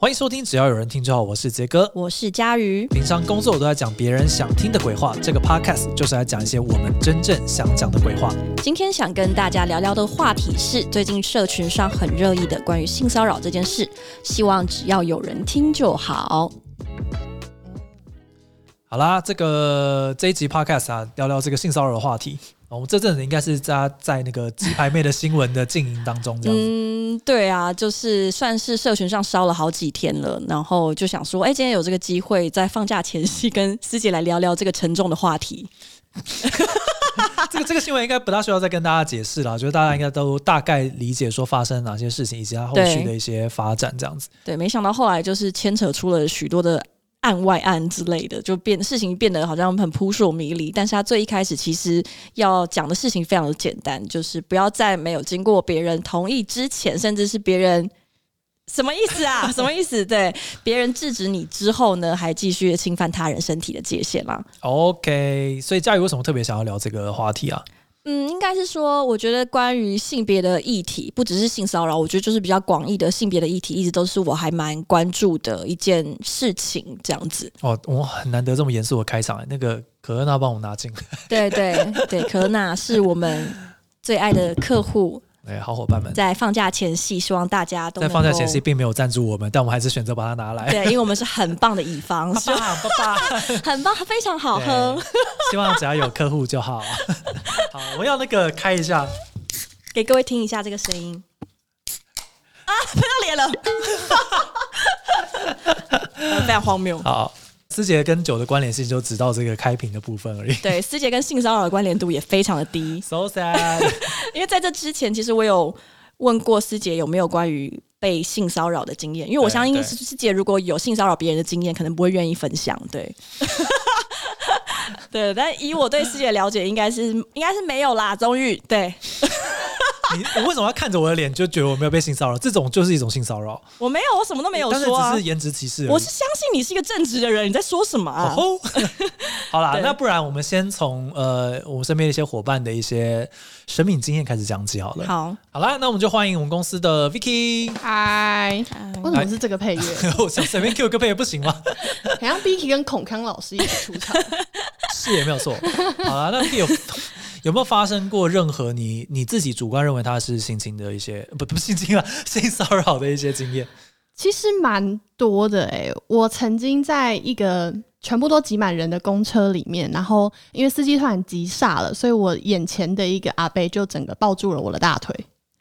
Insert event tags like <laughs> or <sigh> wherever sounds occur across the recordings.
欢迎收听，只要有人听就好。我是杰哥，我是佳瑜。平常工作我都在讲别人想听的鬼话，这个 podcast 就是来讲一些我们真正想讲的鬼话。今天想跟大家聊聊的话题是最近社群上很热议的关于性骚扰这件事，希望只要有人听就好。好啦，这个这一集 podcast 啊，聊聊这个性骚扰的话题。我们这阵子应该是在在那个鸡排妹的新闻的经营当中，这样子。<laughs> 嗯，对啊，就是算是社群上烧了好几天了，然后就想说，哎，今天有这个机会，在放假前夕跟师姐来聊聊这个沉重的话题。这个这个新闻应该不大需要再跟大家解释了，我觉得大家应该都大概理解说发生哪些事情，以及它后续的一些发展这样子。对，没想到后来就是牵扯出了许多的。案外案之类的，就变事情变得好像很扑朔迷离。但是他最一开始其实要讲的事情非常的简单，就是不要在没有经过别人同意之前，甚至是别人什么意思啊？<laughs> 什么意思？对，别人制止你之后呢，还继续侵犯他人身体的界限吗？OK，所以佳宇为什么特别想要聊这个话题啊？嗯，应该是说，我觉得关于性别的议题，不只是性骚扰，我觉得就是比较广义的性别的议题，一直都是我还蛮关注的一件事情，这样子。哦，我很难得这么严肃的开场，那个可乐娜帮我拿进来。对对对，可乐娜是我们最爱的客户。哎，好伙伴们，在放假前夕，希望大家都在放假前夕并没有赞助我们，但我们还是选择把它拿来。对，因为我们是很棒的乙方，<laughs> 爸爸，爸爸，很棒，非常好喝。希望只要有客户就好。<laughs> 好，我要那个开一下，给各位听一下这个声音。啊，不要脸了，<laughs> 非常荒谬。好。师姐跟酒的关联性就只到这个开瓶的部分而已。对，<laughs> 师姐跟性骚扰的关联度也非常的低。<laughs> So sad。<laughs> 因为在这之前，其实我有问过师姐有没有关于被性骚扰的经验，因为我相信师姐如果有性骚扰别人的经验，可能不会愿意分享。对。对，但以我对师姐了解，应该是应该是没有啦。终于，对。你你为什么要看着我的脸就觉得我没有被性骚扰？这种就是一种性骚扰。我没有，我什么都没有说啊。但是只是颜值歧视。我是相信你是一个正直的人，你在说什么啊？哦、<laughs> 好啦，那不然我们先从呃我们身边一些伙伴的一些生命经验开始讲起好了。好，好啦，那我们就欢迎我们公司的 Vicky。嗨，为什么是这个配乐？<laughs> 我想随便 Q 个配乐不行吗？<laughs> 好像 Vicky 跟孔康老师一起出场，是也没有错。好啦，那 Vicky 有。有没有发生过任何你你自己主观认为他是性侵的一些不不性侵啊 <laughs> 性骚扰的一些经验？其实蛮多的哎、欸，我曾经在一个全部都挤满人的公车里面，然后因为司机突然急刹了，所以我眼前的一个阿伯就整个抱住了我的大腿。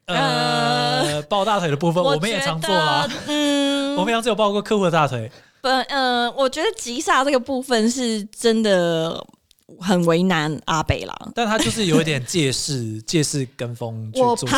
呃，抱大腿的部分我，我们也常做啦。嗯，我们常只有抱过客户的大腿。不，嗯，我觉得急刹这个部分是真的。很为难阿北啦，但他就是有一点借势 <laughs> 借势跟风去做。<laughs>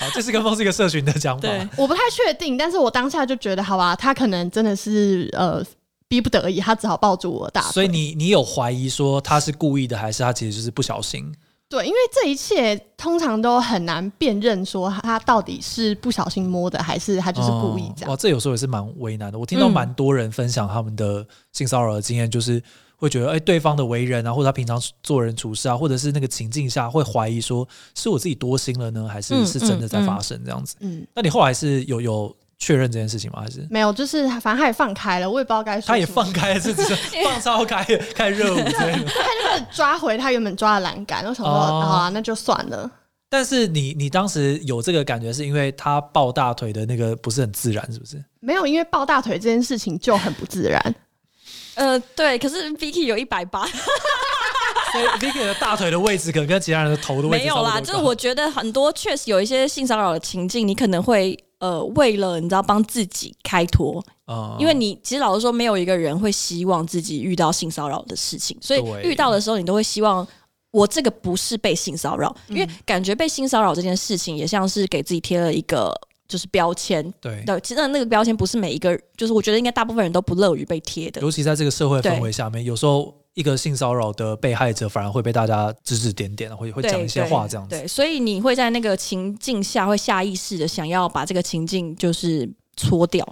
好，借势跟风是一个社群的讲法。对，我不太确定，但是我当下就觉得，好吧，他可能真的是呃逼不得已，他只好抱住我大腿。所以你你有怀疑说他是故意的，还是他其实就是不小心？对，因为这一切通常都很难辨认，说他到底是不小心摸的，还是他就是故意这样。哇，这有时候也是蛮为难的。我听到蛮多人分享他们的性骚扰的经验，就是。会觉得哎、欸，对方的为人啊，或者他平常做人处事啊，或者是那个情境下，会怀疑说是我自己多心了呢，还是是真的在发生这样子？嗯，嗯嗯，那你后来是有有确认这件事情吗？还是没有？就是反正他也放开了，我也不知道该说。他也放开了，是不是放超开，开热舞之类的。他就是抓回他原本抓的栏杆，我想说，哦、好啊，那就算了。但是你你当时有这个感觉，是因为他抱大腿的那个不是很自然，是不是？没有，因为抱大腿这件事情就很不自然。呃，对，可是 Vicky 有一百八，<laughs> 所以 Vicky 的大腿的位置可能跟其他人的头的位置 <laughs> 没有啦。就是我觉得很多确实有一些性骚扰的情境，你可能会呃为了你知道帮自己开脱，嗯，因为你其实老实说，没有一个人会希望自己遇到性骚扰的事情，所以遇到的时候你都会希望我这个不是被性骚扰，因为感觉被性骚扰这件事情也像是给自己贴了一个。就是标签，对对，其实那个标签不是每一个，就是我觉得应该大部分人都不乐于被贴的。尤其在这个社会氛围下面，有时候一个性骚扰的被害者反而会被大家指指点点，会会讲一些话这样子。对，所以你会在那个情境下会下意识的想要把这个情境就是搓掉。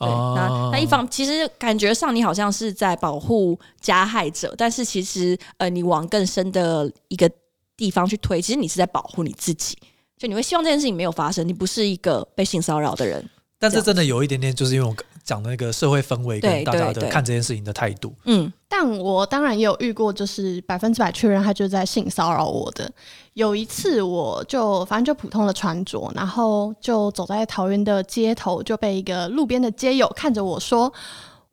对，啊、那那一方其实感觉上你好像是在保护加害者，但是其实呃，你往更深的一个地方去推，其实你是在保护你自己。就你会希望这件事情没有发生，你不是一个被性骚扰的人。但是真的有一点点，就是因为我讲的那个社会氛围跟大家的看这件事情的态度。嗯，但我当然也有遇过，就是百分之百确认他就是在性骚扰我的。有一次，我就反正就普通的穿着，然后就走在桃园的街头，就被一个路边的街友看着我说：“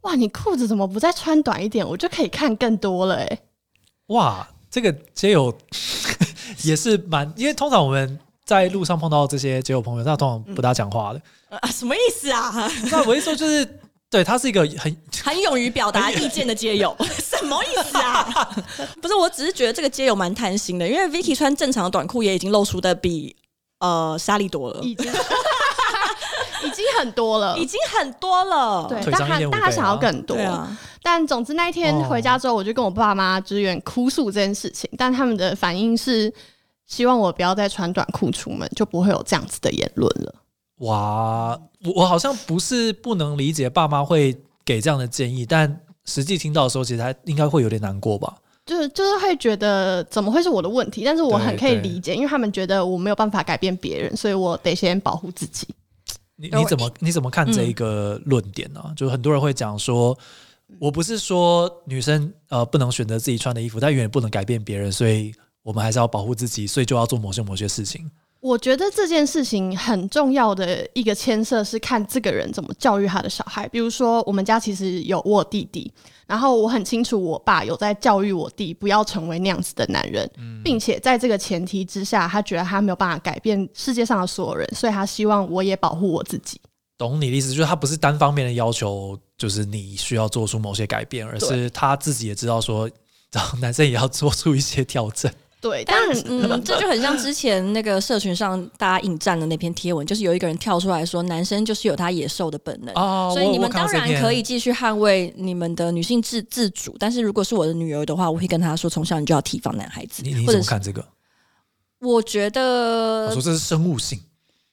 哇，你裤子怎么不再穿短一点？我就可以看更多了。”哎，哇，这个街友也是蛮，因为通常我们。在路上碰到这些街友朋友，他通常不大讲话的。啊、嗯，什么意思啊？<laughs> 那我一说就是，对他是一个很 <laughs> 很勇于表达意见的街友，<laughs> 什么意思啊？不是，我只是觉得这个街友蛮贪心的，因为 Vicky 穿正常的短裤也已经露出的比呃莎莉多了，已经已经很多了，已经很多了。对，但他大家想要更多。啊、但总之那一天回家之后，我就跟我爸妈支援哭诉这件事情，但他们的反应是。希望我不要再穿短裤出门，就不会有这样子的言论了。哇，我我好像不是不能理解爸妈会给这样的建议，但实际听到的时候，其实还应该会有点难过吧？就是就是会觉得怎么会是我的问题？但是我很可以理解，因为他们觉得我没有办法改变别人，所以我得先保护自己。你你怎么你怎么看这一个论点呢？嗯、就很多人会讲说，我不是说女生呃不能选择自己穿的衣服，但永远不能改变别人，所以。我们还是要保护自己，所以就要做某些某些事情。我觉得这件事情很重要的一个牵涉是看这个人怎么教育他的小孩。比如说，我们家其实有我弟弟，然后我很清楚我爸有在教育我弟不要成为那样子的男人，嗯、并且在这个前提之下，他觉得他没有办法改变世界上的所有人，所以他希望我也保护我自己。懂你的意思，就是他不是单方面的要求，就是你需要做出某些改变，而是他自己也知道说，男生也要做出一些调整。对，但嗯，这就很像之前那个社群上大家引战的那篇贴文，就是有一个人跳出来说，男生就是有他野兽的本能，哦、所以你们当然可以继续捍卫你们的女性自自主。但是如果是我的女儿的话，我会跟她说，从小你就要提防男孩子。你你怎么看这个？我觉得，我说这是生物性，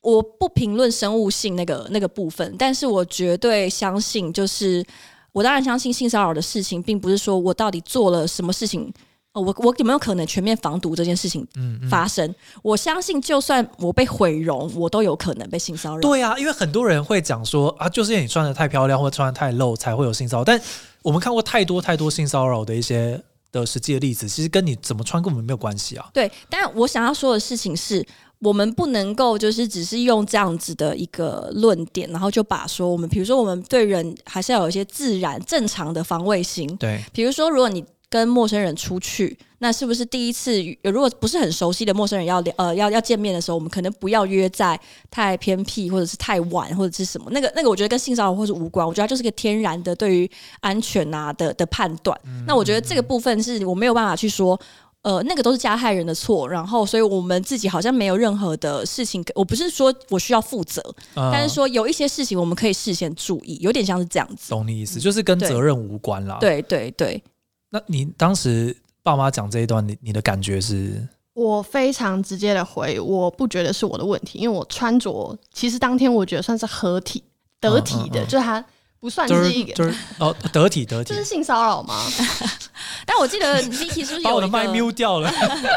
我不评论生物性那个那个部分，但是我绝对相信，就是我当然相信性骚扰的事情，并不是说我到底做了什么事情。哦，我我有没有可能全面防毒这件事情发生？嗯嗯、我相信，就算我被毁容，我都有可能被性骚扰。对啊，因为很多人会讲说啊，就是因为你穿的太漂亮或者穿的太露才会有性骚扰。但我们看过太多太多性骚扰的一些的实际的例子，其实跟你怎么穿根本没有关系啊。对，但我想要说的事情是，我们不能够就是只是用这样子的一个论点，然后就把说我们，比如说我们对人还是要有一些自然正常的防卫心。对，比如说如果你。跟陌生人出去，那是不是第一次？如果不是很熟悉的陌生人要呃要要见面的时候，我们可能不要约在太偏僻或者是太晚或者是什么？那个那个，我觉得跟性骚扰或是无关。我觉得它就是个天然的对于安全啊的的判断。嗯、那我觉得这个部分是我没有办法去说，呃，那个都是加害人的错。然后，所以我们自己好像没有任何的事情。我不是说我需要负责，嗯、但是说有一些事情我们可以事先注意，有点像是这样子。懂你意思，就是跟责任无关啦。对对对。对那你当时爸妈讲这一段，你你的感觉是？我非常直接的回，我不觉得是我的问题，因为我穿着其实当天我觉得算是合体得体的，嗯嗯嗯、就是他不算是一个，就是、就是、哦得体得体，这是性骚扰吗？<laughs> 但我记得 Vicky 是不是 <laughs> 把我的麦 mute 掉了？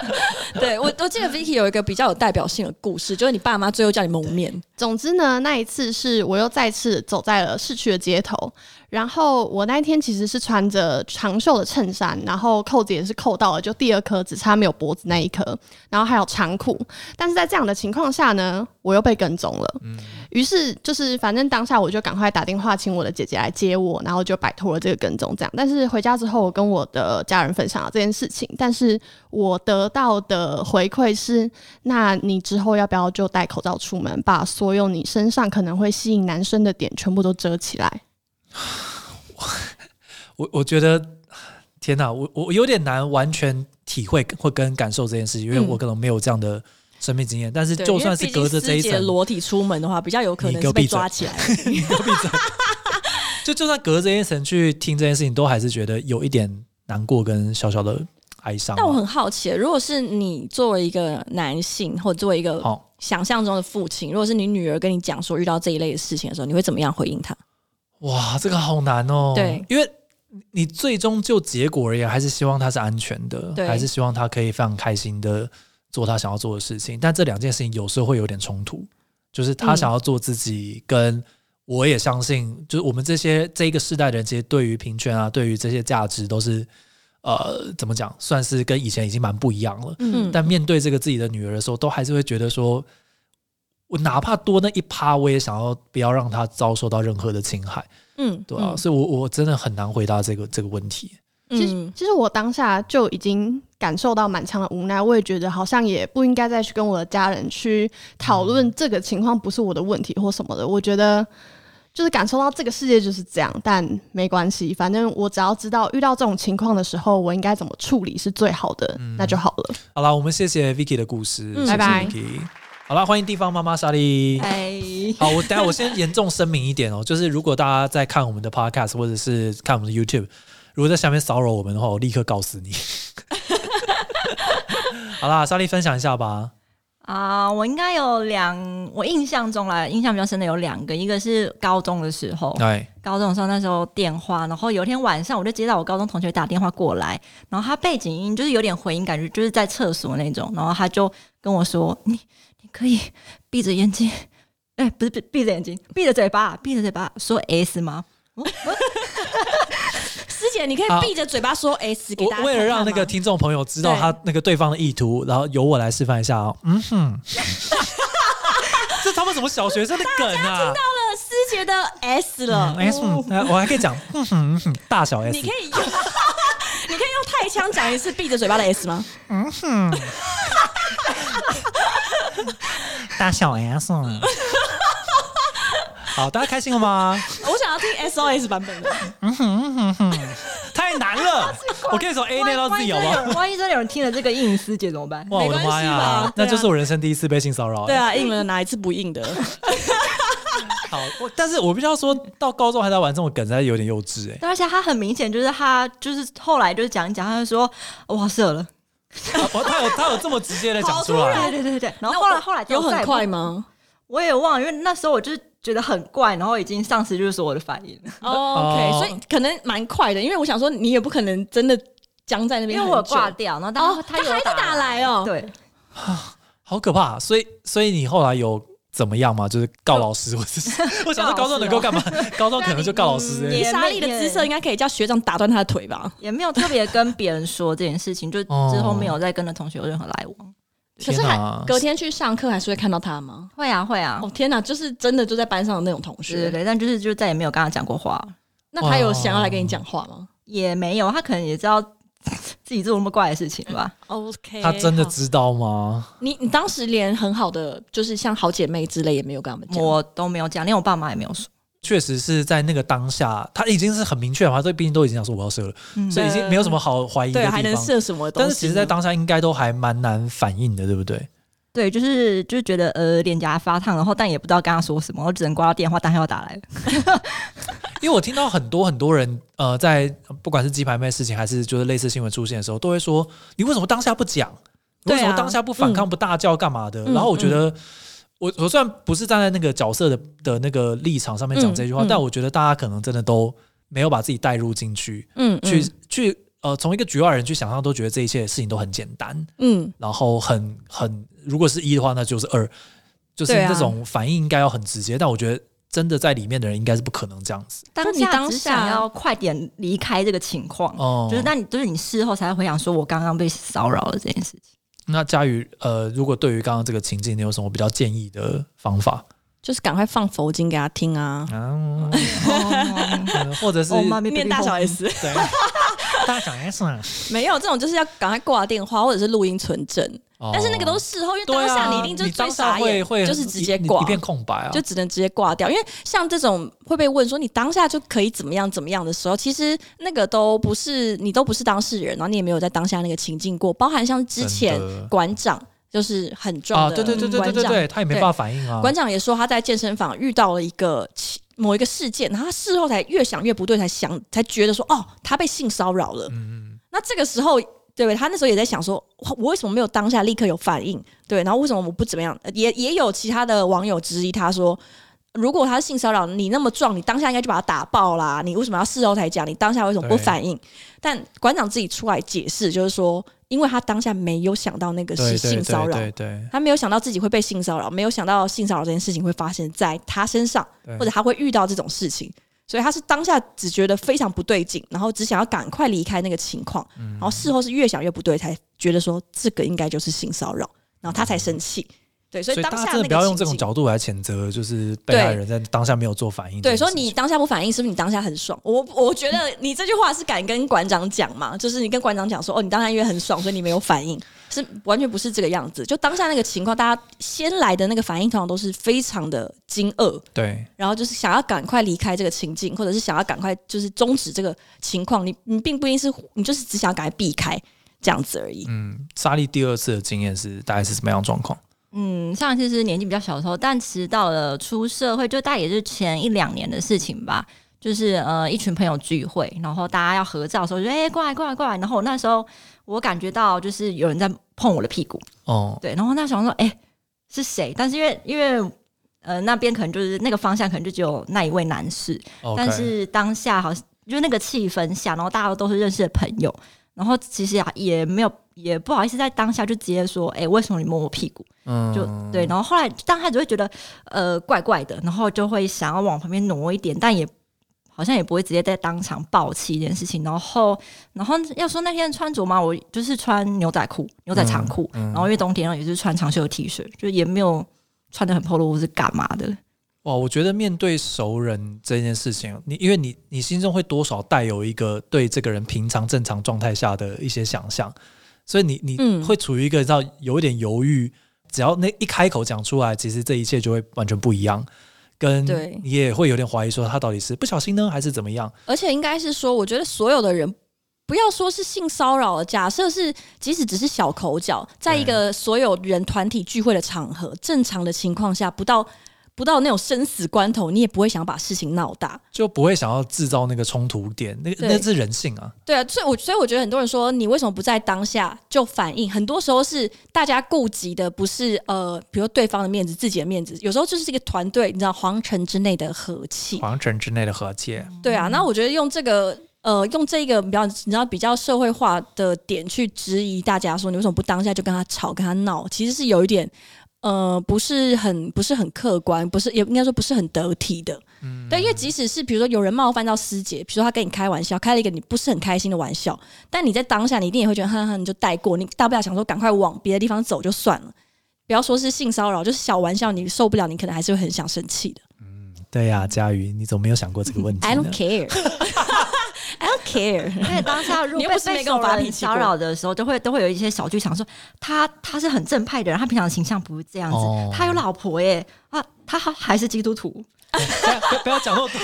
<laughs> 对我我记得 Vicky 有一个比较有代表性的故事，就是你爸妈最后叫你蒙面。总之呢，那一次是我又再次走在了市区的街头。然后我那一天其实是穿着长袖的衬衫，然后扣子也是扣到了，就第二颗只差没有脖子那一颗，然后还有长裤。但是在这样的情况下呢，我又被跟踪了。嗯，于是就是反正当下我就赶快打电话请我的姐姐来接我，然后就摆脱了这个跟踪。这样，但是回家之后我跟我的家人分享了这件事情，但是我得到的回馈是：那你之后要不要就戴口罩出门，把所有你身上可能会吸引男生的点全部都遮起来？<sighs> 我我觉得天哪，我我有点难完全体会或跟感受这件事情，因为我可能没有这样的生命经验。嗯、但是就算是隔着这一层裸体出门的话，比较有可能是被抓起来。<laughs> 你给我闭嘴！<laughs> 就就算隔着这一层去听这件事情，都还是觉得有一点难过跟小小的哀伤。但我很好奇，如果是你作为一个男性，或者作为一个想象中的父亲，如果是你女儿跟你讲说遇到这一类的事情的时候，你会怎么样回应她？哇，这个好难哦。对，因为你最终就结果而言，还是希望他是安全的，对还是希望他可以非常开心的做他想要做的事情。但这两件事情有时候会有点冲突，就是他想要做自己，跟我也相信，就是我们这些这一个世代的人，其实对于平权啊，对于这些价值都是呃，怎么讲，算是跟以前已经蛮不一样了。嗯，但面对这个自己的女儿的时候，都还是会觉得说，我哪怕多那一趴，我也想要不要让她遭受到任何的侵害。嗯，对啊，所以我我真的很难回答这个这个问题。其实，其实我当下就已经感受到满腔的无奈，我也觉得好像也不应该再去跟我的家人去讨论这个情况不是我的问题或什么的。我觉得就是感受到这个世界就是这样，但没关系，反正我只要知道遇到这种情况的时候，我应该怎么处理是最好的，嗯、那就好了。好了，我们谢谢 Vicky 的故事，嗯、谢谢 Vicky 拜拜。好了，欢迎地方妈妈莎莉。嗨，好，我等下我先严重声明一点哦，就是如果大家在看我们的 Podcast 或者是看我们的 YouTube。如果在下面骚扰我们的话，我立刻告死你。<laughs> 好啦，莎莉分享一下吧。啊，uh, 我应该有两，我印象中来，印象比较深的有两个，一个是高中的时候，对，高中的时候那时候电话，然后有一天晚上我就接到我高中同学打电话过来，然后他背景音就是有点回音，感觉就是在厕所那种，然后他就跟我说：“你你可以闭着眼睛，哎、欸，不是闭闭着眼睛，闭着嘴巴，闭着嘴巴说 S 吗？” <laughs> 你可以闭着嘴巴说 S 给大家。为了让那个听众朋友知道他那个对方的意图，然后由我来示范一下哦。嗯哼，<laughs> 这他们什么小学生的梗啊？听到了师姐的 S 了。S，我还可以讲，大小 S。你可以用，<laughs> 你可以用泰腔讲一次闭着嘴巴的 S 吗？嗯哼，<laughs> 大小 S。好，大家开心了吗？我想要听 SOS 版本的。嗯哼嗯哼哼，太难了。<laughs> 我跟你说，A 念到自己好不好？万一真的有人听了这个应师姐怎么办？哇，我的妈呀！那就是我人生第一次被性骚扰。对啊，应了哪一次不应的？<laughs> 好，我但是我必须要说到高中还在玩这种梗，才有点幼稚哎。而且他很明显就是他就是后来就是讲一讲，他就说哇射了。他有他有这么直接的讲出来？对对对对。然后后来后来有很快吗？我也忘了，因为那时候我就是。觉得很怪，然后已经丧失就是我的反应。Oh, OK，所以可能蛮快的，因为我想说你也不可能真的僵在那边，因为我挂掉，然后他、oh, 他还是打来哦。对，好可怕。所以所以你后来有怎么样吗？就是告老师，我是 <laughs> 我想说高中能够干嘛？<laughs> 高中可能就告老师。你莎莉的姿色应该可以叫学长打断他的腿吧？也没有特别跟别人说这件事情，就之后没有再跟那同学有任何来往。可是还隔天去上课还是会看到他吗？会啊会啊！哦天哪，就是真的就在班上的那种同学。对对对，但就是就再也没有跟他讲过话。那他有想要来跟你讲话吗？也没有，他可能也知道自己做那么怪的事情吧。OK，他真的知道吗？你你当时连很好的就是像好姐妹之类也没有跟他们讲，我都没有讲，连我爸妈也没有说。确实是在那个当下，他已经是很明确了嘛，所以毕竟都已经讲说我要射了，嗯、所以已经没有什么好怀疑的地方。对，还能射什么东西？但是其实，在当下应该都还蛮难反应的，对不对？对，就是就是觉得呃脸颊发烫，然后但也不知道跟他说什么，我只能挂到电话，当下又打来了。<laughs> <laughs> 因为我听到很多很多人呃，在不管是鸡排妹事情，还是就是类似新闻出现的时候，都会说你为什么当下不讲？你为什么当下不反抗、不大叫干嘛的？嗯、然后我觉得，嗯、我我虽然不是站在那个角色的的那个立场上面讲这句话，嗯嗯、但我觉得大家可能真的都没有把自己带入进去，嗯，去去呃，从一个局外人去想象，都觉得这一切事情都很简单，嗯，然后很很。如果是一的话，那就是二，就是这种反应应该要很直接。啊、但我觉得真的在里面的人应该是不可能这样子。当你当下想要快点离开这个情况，哦，就是那你就是你事后才会回想说，我刚刚被骚扰了这件事情。那佳宇，呃，如果对于刚刚这个情境，你有什么比较建议的方法？就是赶快放佛经给他听啊，啊。<laughs> 或者是念大小 S，对，<laughs> 大小 S 嘛，没有这种，就是要赶快挂电话，或者是录音存证。但是那个都是事后，因为当下你一定就是最傻眼，就是直接挂，一片空白啊，就只能直接挂掉。因为像这种会被问说你当下就可以怎么样怎么样的时候，其实那个都不是你都不是当事人，然后你也没有在当下那个情境过。包含像之前馆长就是很重的，对对对对对对对，他也没办法反应啊。馆长也说他在健身房遇到了一个某一个事件，然后他事后才越想越不对，才想才觉得说哦，他被性骚扰了。嗯，那这个时候。对不对，他那时候也在想说，我为什么没有当下立刻有反应？对，然后为什么我不怎么样？也也有其他的网友质疑他说，如果他是性骚扰，你那么壮，你当下应该就把他打爆啦，你为什么要事后才讲？你当下为什么不反应？但馆长自己出来解释，就是说，因为他当下没有想到那个是性骚扰，对对对。对，他没有想到自己会被性骚扰，没有想到性骚扰这件事情会发生在他身上，或者他会遇到这种事情，所以他是当下只觉得非常不对劲，然后只想要赶快离开那个情况，然后事后是越想越不对，才觉得说这个应该就是性骚扰，然后他才生气。对，所以当下真的不要用这种角度来谴责，就是被害人在当下没有做反应。对，说你当下不反应，是不是你当下很爽？我我觉得你这句话是敢跟馆长讲嘛？就是你跟馆长讲说，哦，你当下因为很爽，所以你没有反应，是完全不是这个样子。就当下那个情况，大家先来的那个反应，通常都是非常的惊愕，对，然后就是想要赶快离开这个情境，或者是想要赶快就是终止这个情况。你你并不一定是你就是只想要赶快避开这样子而已。嗯，莎莉第二次的经验是大概是什么样状况？嗯，上一次是年纪比较小的时候，但其实到了出社会，就大概也是前一两年的事情吧。就是呃，一群朋友聚会，然后大家要合照的时候，就哎、欸，过来过来过来。然后那时候我感觉到就是有人在碰我的屁股，哦，对。然后那时候说，哎、欸，是谁？但是因为因为呃那边可能就是那个方向可能就只有那一位男士.但是当下好像就那个气氛下，然后大家都是认识的朋友。然后其实啊也没有也不好意思在当下就直接说，哎、欸，为什么你摸我屁股？嗯，就对。然后后来当下就会觉得呃怪怪的，然后就会想要往旁边挪一点，但也好像也不会直接在当场暴气这件事情。然后然后要说那天穿着嘛，我就是穿牛仔裤、<laughs> 牛仔长裤，嗯嗯、然后因为冬天也是穿长袖的 T 恤，就也没有穿的很暴露或是干嘛的。哇，我觉得面对熟人这件事情，你因为你你心中会多少带有一个对这个人平常正常状态下的一些想象，所以你你会处于一个叫有一点犹豫，只要那一开口讲出来，其实这一切就会完全不一样，跟你也会有点怀疑说他到底是不小心呢，还是怎么样？而且应该是说，我觉得所有的人不要说是性骚扰了，假设是即使只是小口角，在一个所有人团体聚会的场合，正常的情况下不到。不到那种生死关头，你也不会想把事情闹大，就不会想要制造那个冲突点。那个那是人性啊。对啊，所以我所以我觉得很多人说，你为什么不在当下就反应？很多时候是大家顾及的不是呃，比如对方的面子，自己的面子。有时候就是一个团队，你知道，皇城之内的和气，皇城之内的和气。对啊，那我觉得用这个呃，用这个比较你知道比较社会化的点去质疑大家，说你为什么不当下就跟他吵，跟他闹？其实是有一点。呃，不是很不是很客观，不是也应该说不是很得体的，嗯，对，因为即使是比如说有人冒犯到师姐，比如说他跟你开玩笑，开了一个你不是很开心的玩笑，但你在当下你一定也会觉得，哼哼，你就带过，你大不了想说赶快往别的地方走就算了，不要说是性骚扰，就是小玩笑，你受不了，你可能还是会很想生气的。嗯，对呀，啊，佳瑜，你怎么没有想过这个问题？I don't care。<laughs> Care。<laughs> 因为当下如果 <laughs> 被被骚扰的时候，都会都会有一些小剧场，说他他是很正派的人，他平常的形象不是这样子，哦、他有老婆耶啊，他还是基督徒。<laughs> 不要不要讲那么多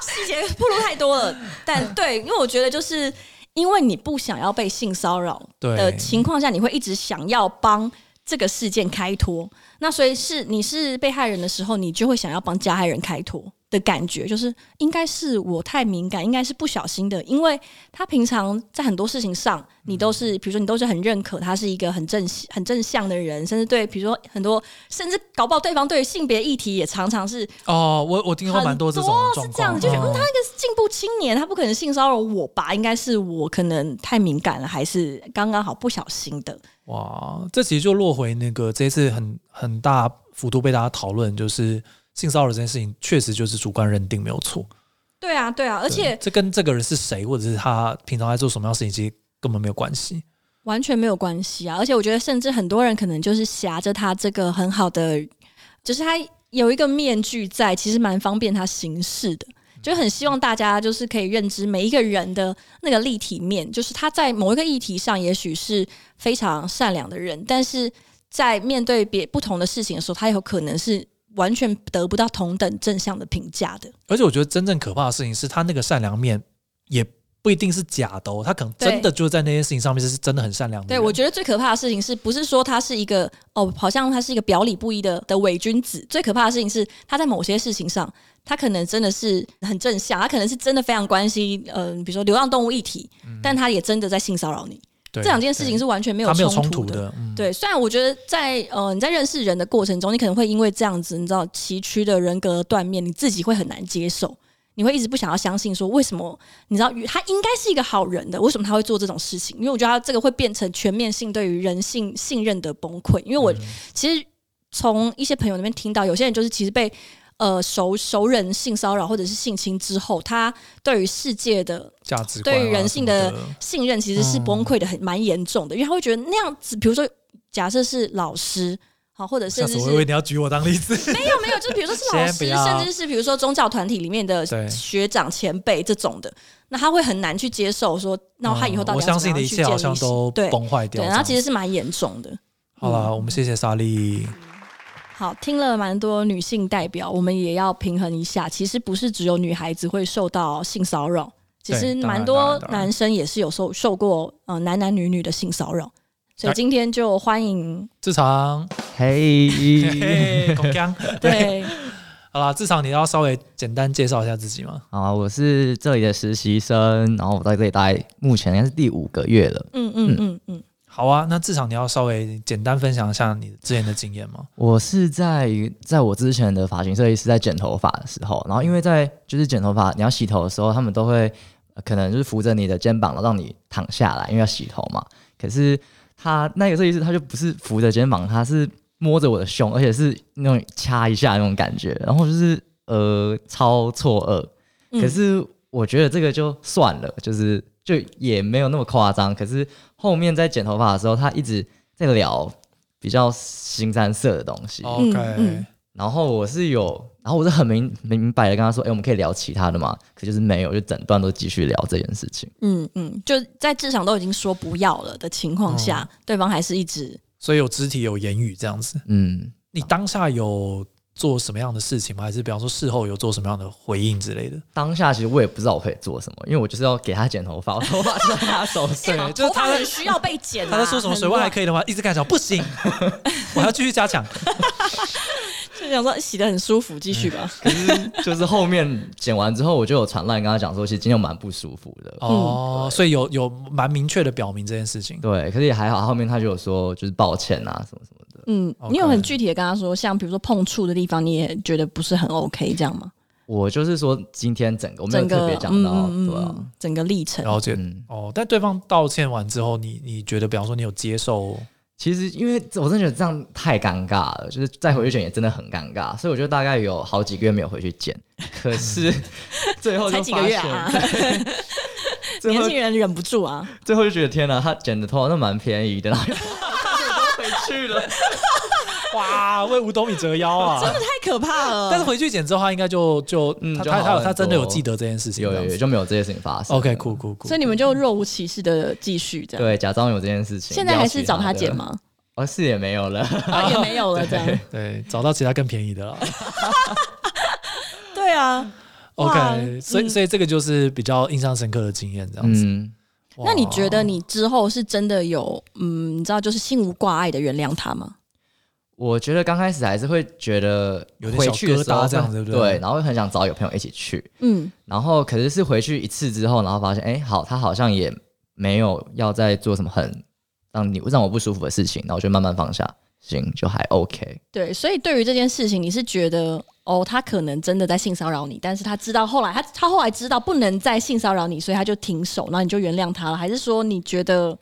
细节，暴露太多了。但对，因为我觉得就是因为你不想要被性骚扰的情况下，你会一直想要帮这个事件开脱。那所以是你是被害人的时候，你就会想要帮加害人开脱。的感觉就是应该是我太敏感，应该是不小心的，因为他平常在很多事情上，你都是比如说你都是很认可他是一个很正很正向的人，甚至对比如说很多，甚至搞不好对方对于性别议题也常常是哦，我我听过蛮多这种状况，是这样，就觉得他一个进步青年，他不可能性骚扰我吧？应该是我可能太敏感了，还是刚刚好不小心的？哇，这其实就落回那个这一次很很大幅度被大家讨论，就是。性骚扰这件事情确实就是主观认定没有错，对啊，对啊，而且这跟这个人是谁，或者是他平常在做什么样的事情，其实根本没有关系，完全没有关系啊！而且我觉得，甚至很多人可能就是挟着他这个很好的，就是他有一个面具在，其实蛮方便他行事的，就很希望大家就是可以认知每一个人的那个立体面，就是他在某一个议题上也许是非常善良的人，但是在面对别不同的事情的时候，他有可能是。完全得不到同等正向的评价的，而且我觉得真正可怕的事情是他那个善良面也不一定是假的哦，他可能真的就在那些事情上面是真的很善良的。对，我觉得最可怕的事情是不是说他是一个哦，好像他是一个表里不一的的伪君子？最可怕的事情是他在某些事情上，他可能真的是很正向，他可能是真的非常关心呃，比如说流浪动物议题，嗯、但他也真的在性骚扰你。对这两件事情是完全没有冲突的。的嗯、对，虽然我觉得在呃你在认识人的过程中，你可能会因为这样子，你知道崎岖的人格断面，你自己会很难接受。你会一直不想要相信说，为什么你知道他应该是一个好人的，为什么他会做这种事情？因为我觉得他这个会变成全面性对于人性信任的崩溃。因为我其实从一些朋友那边听到，有些人就是其实被呃熟熟人性骚扰或者是性侵之后，他对于世界的价值观、对于人性的信任其实是崩溃的很蛮严重的，因为他会觉得那样子，比如说假设是老师。好，或者甚至是我以为你要举我当例子，<laughs> 没有没有，就比如说是老师，甚至是比如说宗教团体里面的学长前辈这种的，那他会很难去接受说，那他以后到底要怎么去建立？我相信的一切好像都崩坏掉，对，然后其实是蛮严重的。好了，我们谢谢莎莉。好，听了蛮多女性代表，我们也要平衡一下，其实不是只有女孩子会受到性骚扰，其实蛮多男生也是有受受过呃男男女女的性骚扰。所以今天就欢迎志长，嘿，孔江，<laughs> 对，<laughs> 好啦，志长，你要稍微简单介绍一下自己吗？啊，我是这里的实习生，然后我在这里待目前应该是第五个月了。嗯嗯嗯嗯，好啊，那至少，你要稍微简单分享一下你之前的经验吗？我是在在我之前的发型设计师在剪头发的时候，然后因为在就是剪头发，你要洗头的时候，他们都会可能就是扶着你的肩膀，让你躺下来，因为要洗头嘛。可是他那个设计师，他就不是扶着肩膀，他是摸着我的胸，而且是那种掐一下那种感觉，然后就是呃超错愕。可是我觉得这个就算了，就是就也没有那么夸张。可是后面在剪头发的时候，他一直在聊比较腥膻色的东西。OK。然后我是有，然后我是很明明白的跟他说，哎，我们可以聊其他的嘛？可就是没有，就整段都继续聊这件事情。嗯嗯，就在至少都已经说不要了的情况下，嗯、对方还是一直，所以有肢体有言语这样子。嗯，你当下有做什么样的事情吗？还是比方说事后有做什么样的回应之类的？当下其实我也不知道我可以做什么，因为我就是要给他剪头发，我头发是在他手上，欸、<laughs> 就是他很需要被剪、啊。他在说什么？水温还可以的话，一直跟他讲？不行，<laughs> 我还要继续加强。就想说洗的很舒服，继续吧。可是就是后面剪完之后，我就有传烂跟他讲说，其实今天蛮不舒服的。哦，所以有有蛮明确的表明这件事情。对，可是也还好，后面他就有说就是抱歉啊什么什么的。嗯，你有很具体的跟他说，像比如说碰触的地方，你也觉得不是很 OK 这样吗？我就是说今天整个我没有特别讲到，嗯、对啊，整个历程。了解、嗯、哦，但对方道歉完之后，你你觉得，比方说你有接受？其实，因为我真的觉得这样太尴尬了，就是再回去剪也真的很尴尬，所以我觉得大概有好几个月没有回去剪。<laughs> 可是 <laughs> 最后就才几个月啊，<laughs> 年轻人忍不住啊，最后就觉得天哪，他剪的头发那蛮便宜的，去了。<laughs> 哇，为五斗米折腰啊！真的太可怕了。但是回去剪之后，他应该就就嗯，他他有他真的有记得这件事情，有有有，就没有这件事情发生。OK，酷酷酷。所以你们就若无其事的继续这样。对，假装有这件事情。现在还是找他剪吗？哦，是也没有了，<laughs> 也没有了这样。对，找到其他更便宜的了。<laughs> 对啊。OK，所以所以这个就是比较印象深刻的经验，这样子。那你觉得你之后是真的有嗯，你知道就是心无挂碍的原谅他吗？我觉得刚开始还是会觉得回去的时候这样子，对不对？对，然后很想找有朋友一起去，嗯，然后可是是回去一次之后，然后发现，哎，好，他好像也没有要再做什么很让你让我不舒服的事情，然后就慢慢放下，行，就还 OK。对，所以对于这件事情，你是觉得，哦，他可能真的在性骚扰你，但是他知道后来他他后来知道不能再性骚扰你，所以他就停手，那你就原谅他了，还是说你觉得？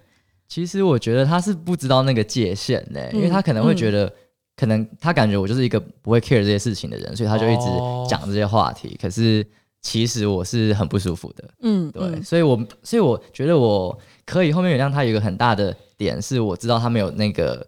其实我觉得他是不知道那个界限的，因为他可能会觉得。嗯可能他感觉我就是一个不会 care 这些事情的人，所以他就一直讲这些话题。Oh. 可是其实我是很不舒服的，嗯，对，所以我所以我觉得我可以后面原谅他有一个很大的点是，我知道他没有那个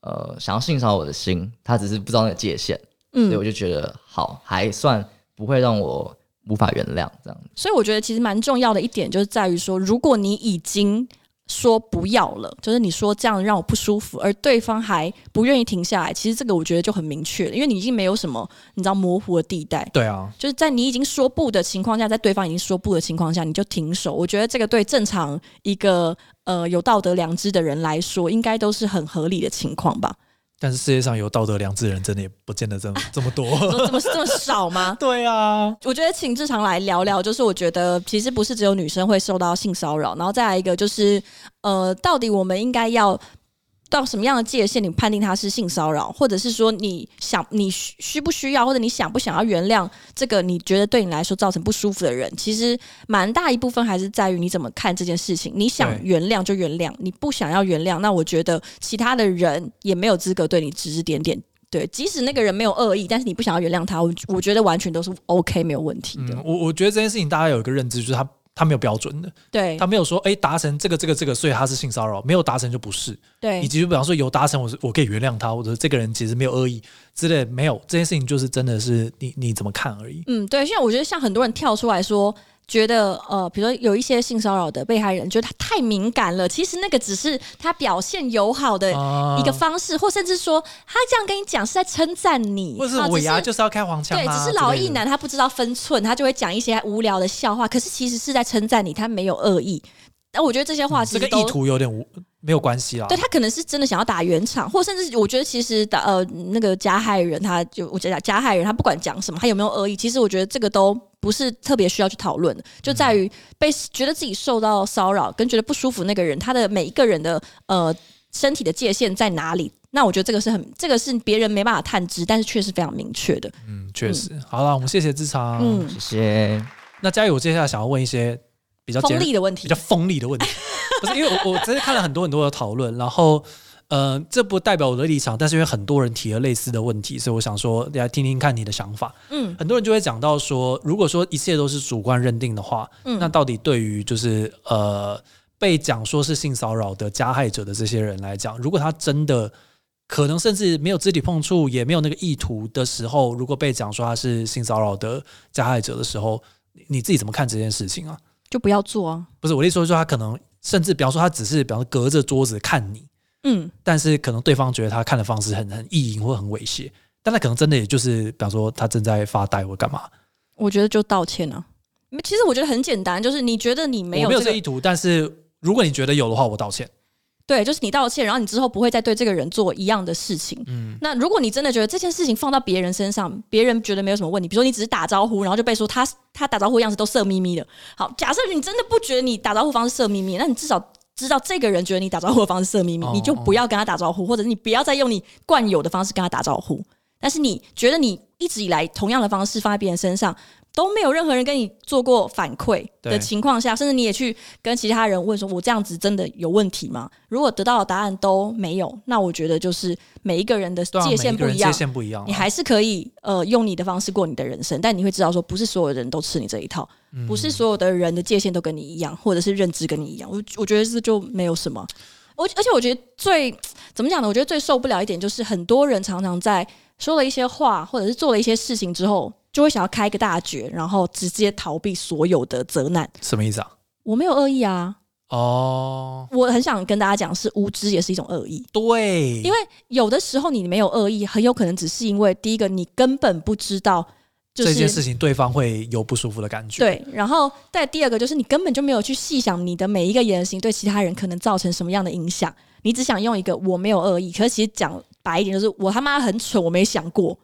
呃想要性骚扰我的心，他只是不知道那个界限，嗯，所以我就觉得好还算不会让我无法原谅这样。所以我觉得其实蛮重要的一点就是在于说，如果你已经。说不要了，就是你说这样让我不舒服，而对方还不愿意停下来。其实这个我觉得就很明确了，因为你已经没有什么你知道模糊的地带。对啊，就是在你已经说不的情况下，在对方已经说不的情况下，你就停手。我觉得这个对正常一个呃有道德良知的人来说，应该都是很合理的情况吧。但是世界上有道德良知的人，真的也不见得这么 <laughs> 这么多，<laughs> 怎么这么少吗？<laughs> 对啊，我觉得请志常来聊聊，就是我觉得其实不是只有女生会受到性骚扰，然后再来一个就是，呃，到底我们应该要到什么样的界限，你判定他是性骚扰，或者是说你想你需需不需要，或者你想不想要原谅这个你觉得对你来说造成不舒服的人，其实蛮大一部分还是在于你怎么看这件事情。你想原谅就原谅，你不想要原谅，那我觉得其他的人也没有资格对你指指点点。对，即使那个人没有恶意，但是你不想要原谅他，我我觉得完全都是 OK 没有问题的。嗯、我我觉得这件事情大家有一个认知，就是他他没有标准的，对他没有说哎达成这个这个这个，所以他是性骚扰，没有达成就不是。对，以及就比方说有达成，我是我可以原谅他，或者这个人其实没有恶意之类，没有这件事情就是真的是你你怎么看而已。嗯，对，现在我觉得像很多人跳出来说。觉得呃，比如说有一些性骚扰的被害人，觉得他太敏感了。其实那个只是他表现友好的一个方式，啊、或甚至说他这样跟你讲是在称赞你，或是我牙就是要开黄腔，对，只是老一男他不知道分寸，他就会讲一些无聊的笑话。可是其实是在称赞你，他没有恶意。但我觉得这些话其实、嗯、这个意图有点无没有关系啦。对，他可能是真的想要打圆场，或甚至我觉得其实打呃那个加害人，他就我觉得加害人他不管讲什么，他有没有恶意，其实我觉得这个都不是特别需要去讨论的，就在于被觉得自己受到骚扰跟觉得不舒服那个人，他的每一个人的呃身体的界限在哪里？那我觉得这个是很这个是别人没办法探知，但是却是非常明确的。嗯，确实。嗯、好了，我们谢谢志昌，嗯，谢谢。那嘉宇，我接下来想要问一些。比较锋利的问题，比较锋利的问题，<laughs> 不是因为我我真的看了很多很多的讨论，然后呃，这不代表我的立场，但是因为很多人提了类似的问题，所以我想说大家听听看你的想法。嗯，很多人就会讲到说，如果说一切都是主观认定的话，嗯，那到底对于就是呃被讲说是性骚扰的加害者的这些人来讲，如果他真的可能甚至没有肢体碰触，也没有那个意图的时候，如果被讲说他是性骚扰的加害者的时候，你自己怎么看这件事情啊？就不要做啊！不是我的意思说，说他可能甚至，比方说他只是，比方说隔着桌子看你，嗯，但是可能对方觉得他看的方式很很意淫或很猥亵，但他可能真的也就是，比方说他正在发呆或干嘛。我觉得就道歉啊！其实我觉得很简单，就是你觉得你没有、这个、我没有这意图，但是如果你觉得有的话，我道歉。对，就是你道歉，然后你之后不会再对这个人做一样的事情。嗯，那如果你真的觉得这件事情放到别人身上，别人觉得没有什么问题，比如说你只是打招呼，然后就被说他他打招呼的样子都色眯眯的。好，假设你真的不觉得你打招呼方式色眯眯，那你至少知道这个人觉得你打招呼的方式色眯眯，你就不要跟他打招呼，或者你不要再用你惯有的方式跟他打招呼。但是你觉得你一直以来同样的方式放在别人身上，都没有任何人跟你做过反馈的情况下，甚至你也去跟其他人问说：“我这样子真的有问题吗？”如果得到的答案都没有，那我觉得就是每一个人的界限不一样，界限不一样，你还是可以呃用你的方式过你的人生，但你会知道说，不是所有人都吃你这一套，不是所有的人的界限都跟你一样，或者是认知跟你一样。我我觉得这就没有什么。我而且我觉得最怎么讲呢？我觉得最受不了一点就是很多人常常在说了一些话，或者是做了一些事情之后。就会想要开一个大绝，然后直接逃避所有的责难。什么意思啊？我没有恶意啊。哦，我很想跟大家讲，是无知也是一种恶意。对，因为有的时候你没有恶意，很有可能只是因为第一个你根本不知道，就是，这件事情对方会有不舒服的感觉。对，然后再第二个就是你根本就没有去细想你的每一个言行对其他人可能造成什么样的影响，你只想用一个我没有恶意，可是其实讲白一点就是我他妈很蠢，我没想过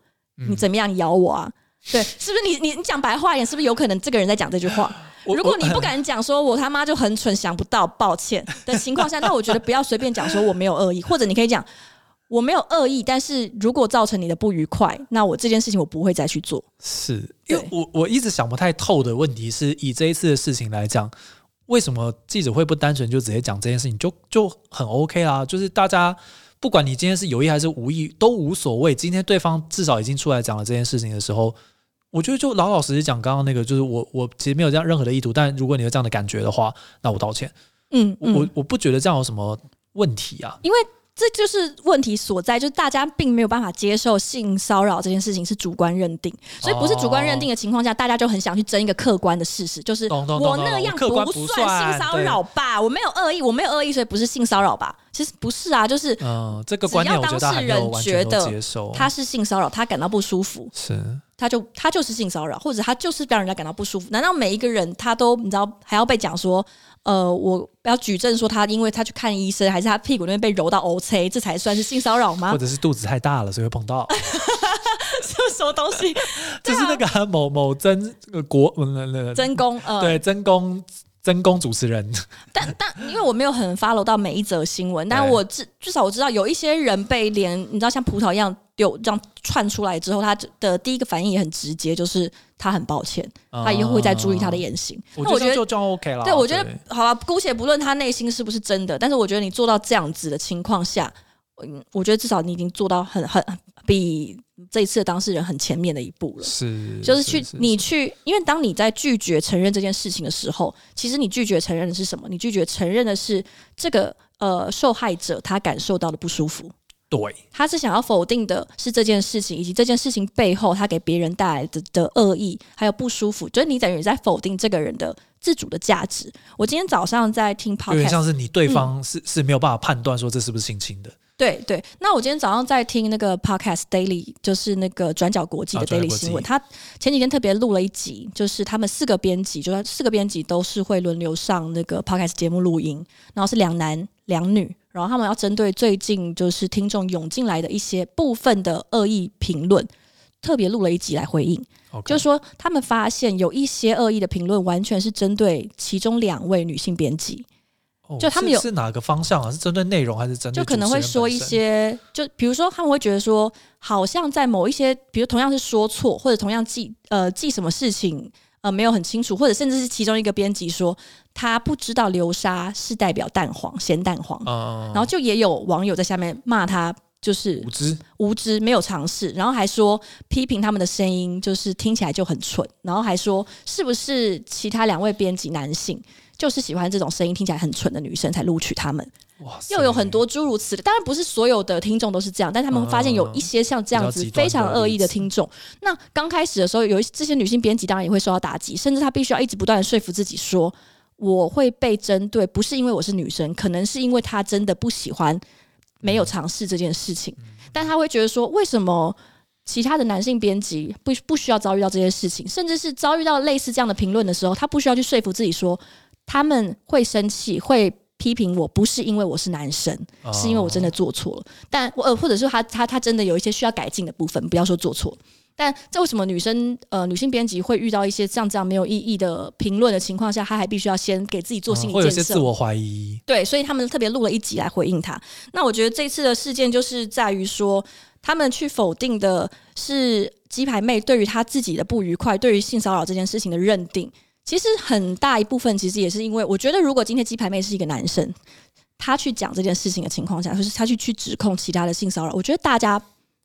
你怎么样咬我啊。嗯对，是不是你你你讲白话一点，是不是有可能这个人在讲这句话？<laughs> 如果你不敢讲说我他妈就很蠢，想不到，抱歉的情况下，那我觉得不要随便讲说我没有恶意，或者你可以讲我没有恶意，但是如果造成你的不愉快，那我这件事情我不会再去做。是因为我我一直想不太透的问题是，以这一次的事情来讲，为什么记者会不单纯就直接讲这件事情就就很 OK 啦？就是大家。不管你今天是有意还是无意，都无所谓。今天对方至少已经出来讲了这件事情的时候，我觉得就老老实实讲，刚刚那个就是我我其实没有这样任何的意图。但如果你有这样的感觉的话，那我道歉。嗯，嗯我我不觉得这样有什么问题啊，因为。这就是问题所在，就是大家并没有办法接受性骚扰这件事情是主观认定，所以不是主观认定的情况下，大家就很想去争一个客观的事实，就是我那样不算性骚扰吧？我没有恶意，我没有恶意，所以不是性骚扰吧？其实不是啊，就是嗯，这个观念我觉得他是性骚扰，他感到不舒服，是他就他就是性骚扰，或者他就是让人家感到不舒服。难道每一个人他都你知道还要被讲说？呃，我要举证说他因为他去看医生，还是他屁股那边被揉到 O C，这才算是性骚扰吗？或者是肚子太大了，所以会碰到？<laughs> <laughs> 这什么东西？就是那个某某真国那那真真宫，呃，对真宫。曾公主持人。<laughs> 但但因为我没有很 follow 到每一则新闻，但我至至少我知道有一些人被连你知道像葡萄一样丢这样窜出来之后，他的第一个反应也很直接，就是他很抱歉，嗯、他以后会再注意他的言行。那我觉得就就 OK 了。对，我觉得好了，姑且不论他内心是不是真的，但是我觉得你做到这样子的情况下，嗯，我觉得至少你已经做到很很比。这一次的当事人很前面的一步了，是，就是去你去，因为当你在拒绝承认这件事情的时候，其实你拒绝承认的是什么？你拒绝承认的是这个呃受害者他感受到的不舒服，对，他是想要否定的是这件事情，以及这件事情背后他给别人带来的的恶意还有不舒服，就是你等于在否定这个人的自主的价值。我今天早上在听 podcast，有点像是你对方是、嗯、是没有办法判断说这是不是性侵的。对对，那我今天早上在听那个 podcast daily，就是那个转角国际的 daily 新闻，他前几天特别录了一集，就是他们四个编辑，就是四个编辑都是会轮流上那个 podcast 节目录音，然后是两男两女，然后他们要针对最近就是听众涌进来的一些部分的恶意评论，特别录了一集来回应.就是说他们发现有一些恶意的评论完全是针对其中两位女性编辑。就他们有是，是哪个方向啊？是针对内容还是针对？就可能会说一些，就比如说他们会觉得说，好像在某一些，比如同样是说错，或者同样记呃记什么事情呃没有很清楚，或者甚至是其中一个编辑说他不知道流沙是代表蛋黄咸蛋黄，嗯，然后就也有网友在下面骂他就是无知无知没有尝试，然后还说批评他们的声音就是听起来就很蠢，然后还说是不是其他两位编辑男性？就是喜欢这种声音听起来很蠢的女生才录取他们，哇塞，又有很多诸如此类。当然不是所有的听众都是这样，但他们发现有一些像这样子非常恶意的听众。那刚开始的时候，有一这些女性编辑当然也会受到打击，甚至她必须要一直不断的说服自己说，我会被针对，不是因为我是女生，可能是因为她真的不喜欢没有尝试这件事情。但他会觉得说，为什么其他的男性编辑不不需要遭遇到这些事情，甚至是遭遇到类似这样的评论的时候，他不需要去说服自己说。他们会生气，会批评我，不是因为我是男生，是因为我真的做错了。但呃，或者说他他他真的有一些需要改进的部分，不要说做错。但这为什么女生呃女性编辑会遇到一些像这样没有意义的评论的情况下，她还必须要先给自己做心理建设？会有些自我怀疑。对，所以他们特别录了一集来回应她。那我觉得这次的事件就是在于说，他们去否定的是鸡排妹对于她自己的不愉快，对于性骚扰这件事情的认定。其实很大一部分，其实也是因为我觉得，如果今天鸡排妹是一个男生，他去讲这件事情的情况下，就是他去去指控其他的性骚扰，我觉得大家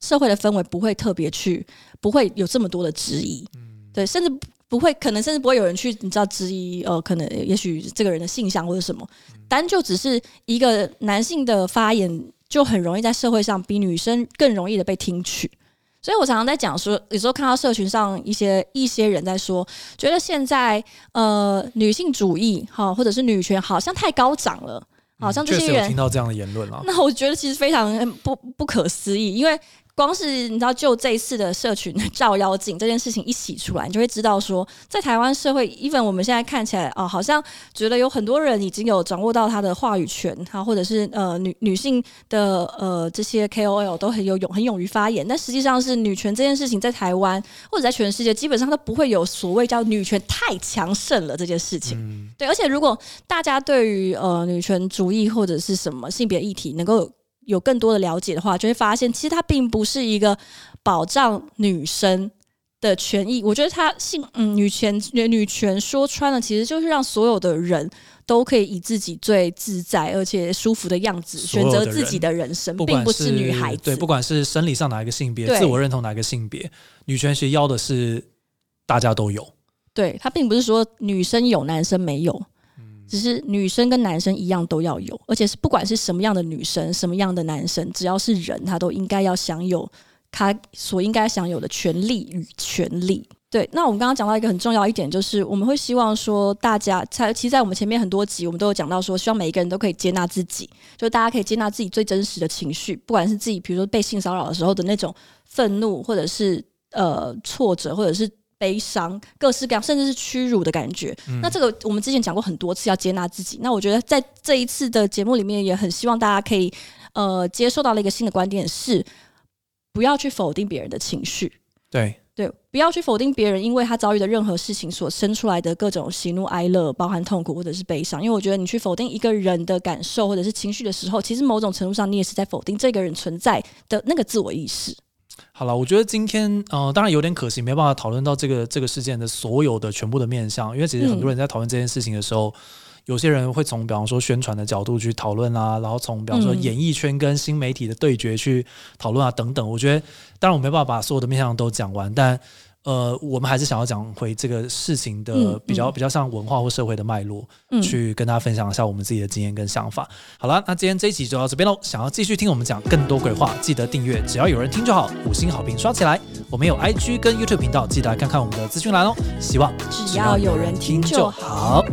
社会的氛围不会特别去，不会有这么多的质疑，嗯对，甚至不会，可能甚至不会有人去，你知道质疑，呃，可能也许这个人的性向或者什么，单就只是一个男性的发言，就很容易在社会上比女生更容易的被听取。所以我常常在讲说，有时候看到社群上一些一些人在说，觉得现在呃女性主义哈，或者是女权好像太高涨了，好像这些人、嗯、听到这样的言论了。<laughs> 那我觉得其实非常不不可思议，因为。光是你知道，就这一次的社群照妖镜这件事情一洗出来，你就会知道说，在台湾社会，even 我们现在看起来、哦，好像觉得有很多人已经有掌握到他的话语权，哈，或者是呃女女性的呃这些 KOL 都很有勇很勇于发言，但实际上是女权这件事情在台湾或者在全世界基本上都不会有所谓叫女权太强盛了这件事情。对，而且如果大家对于呃女权主义或者是什么性别议题能够有更多的了解的话，就会发现，其实它并不是一个保障女生的权益。我觉得它性嗯女权女权说穿了，其实就是让所有的人都可以以自己最自在而且舒服的样子选择自己的人生，不并不是女孩子。对，不管是生理上哪一个性别，自我认同哪一个性别，女权其实要的是大家都有。对，它并不是说女生有男生没有。只是女生跟男生一样都要有，而且是不管是什么样的女生，什么样的男生，只要是人，他都应该要享有他所应该享有的权利与权利。对，那我们刚刚讲到一个很重要一点，就是我们会希望说，大家在其实，在我们前面很多集，我们都有讲到说，希望每一个人都可以接纳自己，就大家可以接纳自己最真实的情绪，不管是自己，比如说被性骚扰的时候的那种愤怒，或者是呃挫折，或者是。悲伤，各式各样，甚至是屈辱的感觉。嗯、那这个我们之前讲过很多次，要接纳自己。那我觉得在这一次的节目里面，也很希望大家可以呃接受到了一个新的观点是，不要去否定别人的情绪。对对，不要去否定别人，因为他遭遇的任何事情所生出来的各种喜怒哀乐，包含痛苦或者是悲伤。因为我觉得你去否定一个人的感受或者是情绪的时候，其实某种程度上你也是在否定这个人存在的那个自我意识。好了，我觉得今天呃，当然有点可惜，没办法讨论到这个这个事件的所有的全部的面向，因为其实很多人在讨论这件事情的时候。嗯有些人会从比方说宣传的角度去讨论啊，然后从比方说演艺圈跟新媒体的对决去讨论啊等等。我觉得当然我没办法把所有的面向都讲完，但呃，我们还是想要讲回这个事情的比较比较像文化或社会的脉络，去跟大家分享一下我们自己的经验跟想法。好了，那今天这一集就到这边喽。想要继续听我们讲更多鬼话，记得订阅，只要有人听就好，五星好评刷起来。我们有 IG 跟 YouTube 频道，记得来看看我们的资讯栏哦。希望只要有人听就好。